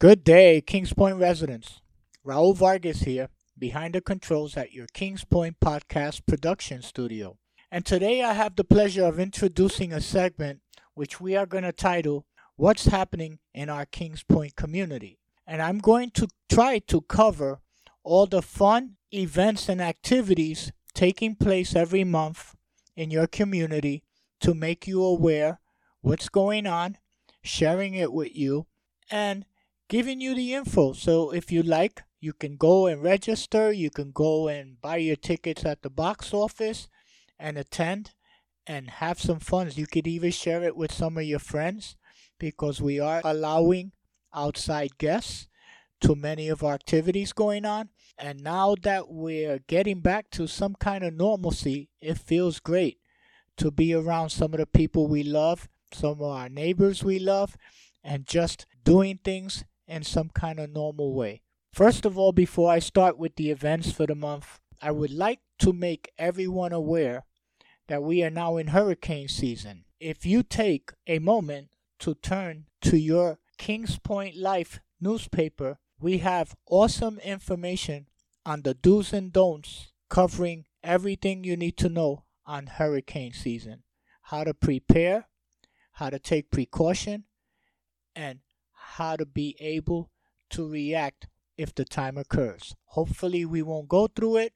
Good day, Kings Point residents. Raul Vargas here, behind the controls at your Kings Point podcast production studio. And today I have the pleasure of introducing a segment which we are going to title What's Happening in Our Kings Point Community. And I'm going to try to cover all the fun events and activities taking place every month in your community to make you aware what's going on, sharing it with you, and giving you the info. So if you like, you can go and register. You can go and buy your tickets at the box office and attend and have some fun. You could even share it with some of your friends because we are allowing outside guests to many of our activities going on. And now that we're getting back to some kind of normalcy, it feels great to be around some of the people we love, some of our neighbors we love, and just doing things in some kind of normal way. First of all, before I start with the events for the month, I would like to make everyone aware that we are now in hurricane season. If you take a moment to turn to your Kings Point Life newspaper, we have awesome information on the do's and don'ts covering everything you need to know on hurricane season. How to prepare, how to take precaution, and how to be able to react if the time occurs. Hopefully, we won't go through it,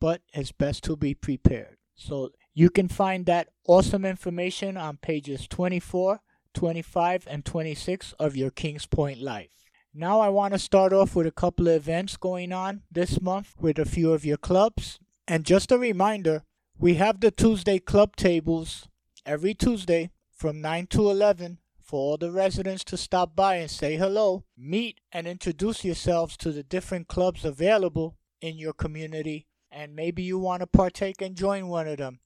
but it's best to be prepared. So, you can find that awesome information on pages 24, 25, and 26 of your Kings Point Life. Now, I want to start off with a couple of events going on this month with a few of your clubs. And just a reminder we have the Tuesday club tables every Tuesday from 9 to 11 for all the residents to stop by and say hello, meet and introduce yourselves to the different clubs available in your community, and maybe you want to partake and join one of them.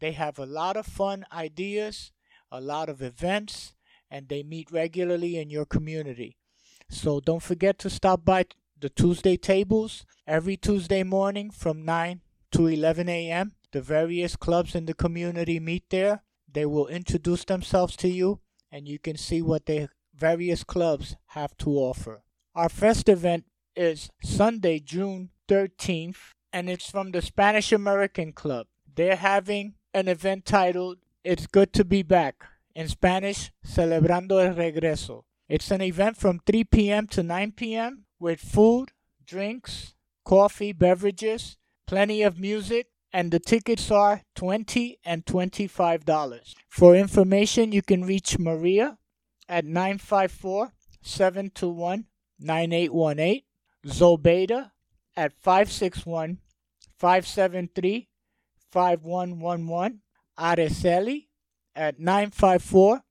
They have a lot of fun ideas, a lot of events, and they meet regularly in your community. So don't forget to stop by the Tuesday tables every Tuesday morning from 9 to 11 a.m. The various clubs in the community meet there. They will introduce themselves to you and you can see what the various clubs have to offer. Our first event is Sunday, June 13th, and it's from the Spanish American Club. They're having an event titled It's Good to Be Back, in Spanish, Celebrando el Regreso. It's an event from 3 p.m. to 9 p.m. with food, drinks, coffee, beverages, plenty of music, and the tickets are 20 and $25. For information, you can reach Maria at 954 721 9818, Zobeda at 561 573 5111, Araceli at 954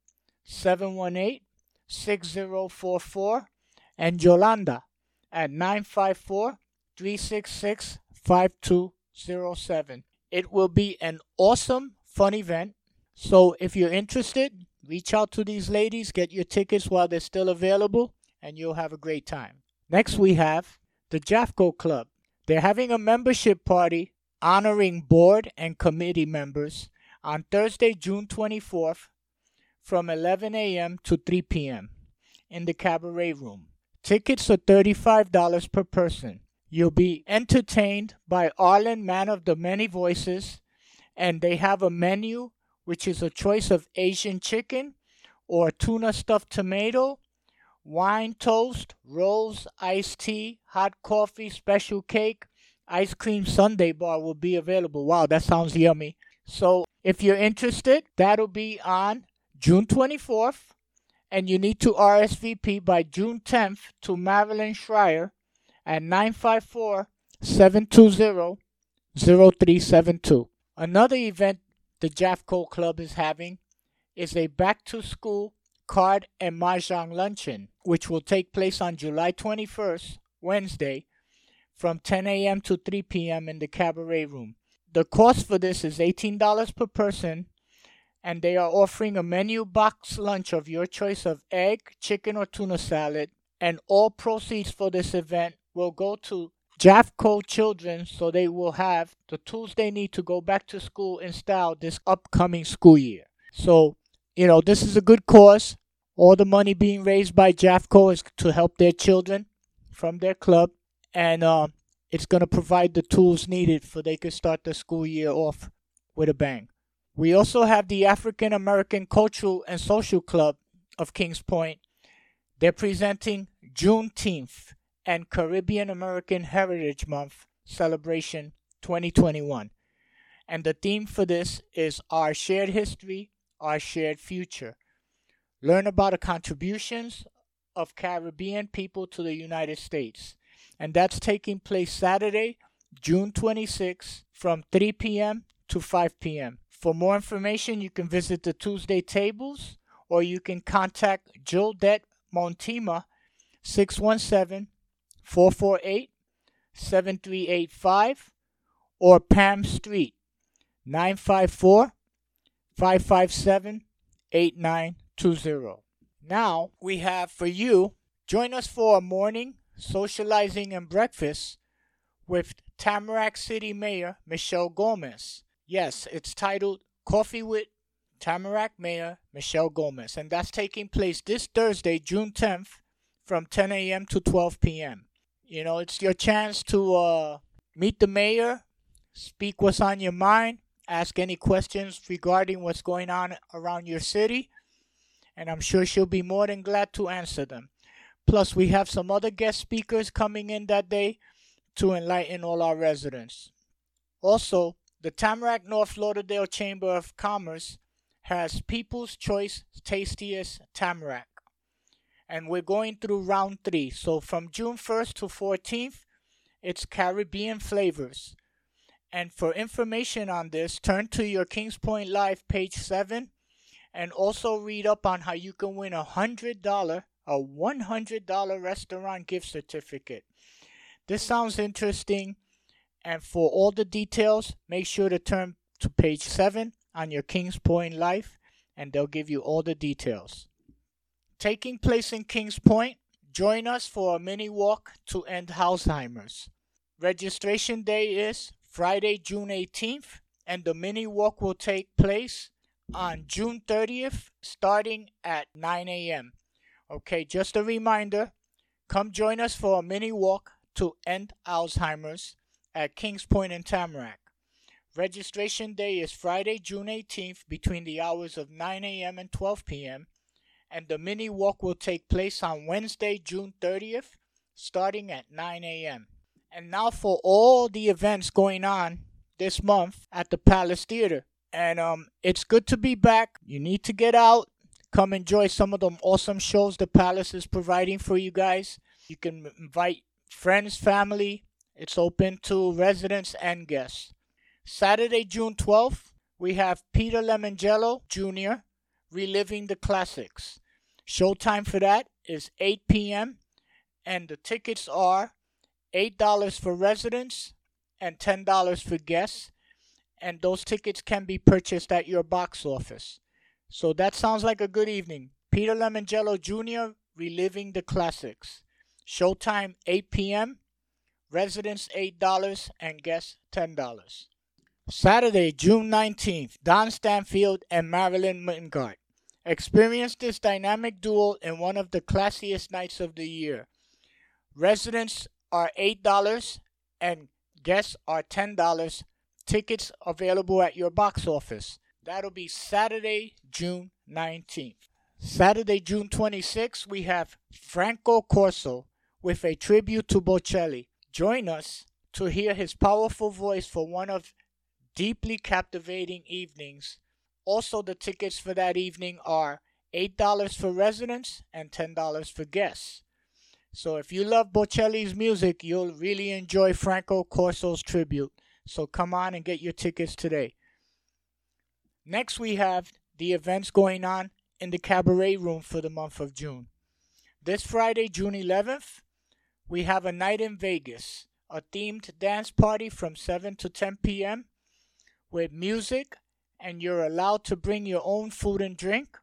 718 6044, and Yolanda at 954 366 52 07. It will be an awesome, fun event. So if you're interested, reach out to these ladies, get your tickets while they're still available, and you'll have a great time. Next, we have the Jafco Club. They're having a membership party honoring board and committee members on Thursday, June 24th from 11 a.m. to 3 p.m. in the Cabaret Room. Tickets are $35 per person. You'll be entertained by Arlen, man of the many voices, and they have a menu which is a choice of Asian chicken or tuna stuffed tomato, wine toast, rolls, iced tea, hot coffee, special cake, ice cream sundae bar will be available. Wow, that sounds yummy. So if you're interested, that'll be on June 24th, and you need to RSVP by June 10th to Marilyn Schreier at 954 720 0372. Another event the Jafco Club is having is a back to school card and mahjong luncheon, which will take place on July 21st, Wednesday, from 10 a.m. to 3 p.m. in the cabaret room. The cost for this is $18 per person, and they are offering a menu box lunch of your choice of egg, chicken, or tuna salad, and all proceeds for this event will go to Jafco children so they will have the tools they need to go back to school in style this upcoming school year. So, you know, this is a good cause. All the money being raised by JAFCO is to help their children from their club, and uh, it's going to provide the tools needed for they can start the school year off with a bang. We also have the African American Cultural and Social Club of Kings Point. They're presenting Juneteenth and Caribbean American Heritage Month celebration 2021. And the theme for this is Our Shared History, Our Shared Future. Learn about the contributions of Caribbean people to the United States. And that's taking place Saturday, June 26 from 3 p.m. to 5 p.m. For more information, you can visit the Tuesday tables or you can contact Jildette Montima 617 448 7385 or Pam Street 954 557 8920. Now we have for you, join us for a morning socializing and breakfast with Tamarac City Mayor Michelle Gomez. Yes, it's titled Coffee with Tamarac Mayor Michelle Gomez, and that's taking place this Thursday, June 10th, from 10 a.m. to 12 p.m. You know, it's your chance to uh, meet the mayor, speak what's on your mind, ask any questions regarding what's going on around your city, and I'm sure she'll be more than glad to answer them. Plus, we have some other guest speakers coming in that day to enlighten all our residents. Also, the Tamarac North Lauderdale Chamber of Commerce has People's Choice Tastiest Tamarac. And we're going through round three. So from June 1st to 14th, it's Caribbean flavors. And for information on this, turn to your Kings Point Life page 7 and also read up on how you can win a $100, a $100 restaurant gift certificate. This sounds interesting. And for all the details, make sure to turn to page 7 on your Kings Point Life and they'll give you all the details. Taking place in Kings Point, join us for a mini walk to end Alzheimer's. Registration day is Friday, June 18th, and the mini walk will take place on June 30th, starting at 9 a.m. Okay, just a reminder come join us for a mini walk to end Alzheimer's at Kings and in Tamarac. Registration day is Friday, June 18th between the hours of 9 a.m. and 12 p.m. And the mini walk will take place on Wednesday, June 30th, starting at 9 a.m. And now for all the events going on this month at the Palace Theater. And um, it's good to be back. You need to get out, come enjoy some of the awesome shows the Palace is providing for you guys. You can invite friends, family. It's open to residents and guests. Saturday, June 12th, we have Peter Lemongello Jr. reliving the classics. Showtime for that is 8 p.m. and the tickets are $8 for residents and $10 for guests. And those tickets can be purchased at your box office. So that sounds like a good evening. Peter Lemongello Jr. reliving the classics. Showtime 8 p.m. Residents $8 and guests $10. Saturday, June 19th, Don Stanfield and Marilyn Mingart. Experience this dynamic duel in one of the classiest nights of the year. Residents are $8 and guests are $10. Tickets available at your box office. That'll be Saturday, June 19th. Saturday, June 26th, we have Franco Corso with a tribute to Bocelli. Join us to hear his powerful voice for one of deeply captivating evenings. Also, the tickets for that evening are $8 for residents and $10 for guests. So, if you love Bocelli's music, you'll really enjoy Franco Corso's tribute. So, come on and get your tickets today. Next, we have the events going on in the Cabaret Room for the month of June. This Friday, June 11th, we have a night in Vegas, a themed dance party from 7 to 10 p.m with music, and you're allowed to bring your own food and drink.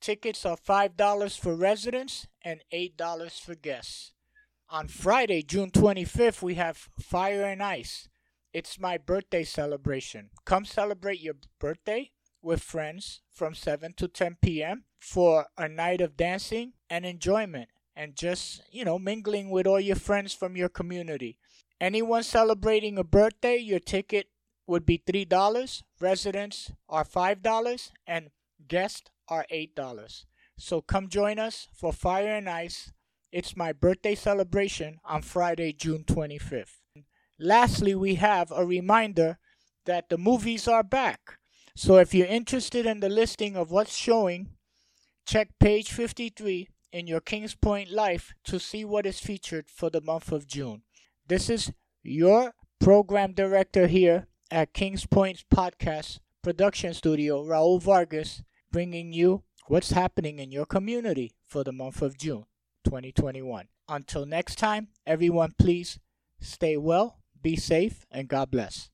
Tickets are $5 for residents and $8 for guests. On Friday, June 25th, we have Fire and Ice. It's my birthday celebration. Come celebrate your birthday with friends from 7 to 10 p.m. for a night of dancing and enjoyment and just, you know, mingling with all your friends from your community. Anyone celebrating a birthday, your ticket would be $3. Residents are $5 and guests are $8. So come join us for Fire and Ice. It's my birthday celebration on Friday, June 25th. Lastly, we have a reminder that the movies are back. So if you're interested in the listing of what's showing, check page 53 in your Kings Point Life to see what is featured for the month of June. This is your program director here at Kings Point Podcast Production Studio, Raul Vargas, bringing you what's happening in your community for the month of June 2021. Until next time, everyone, please stay well, be safe, and God bless.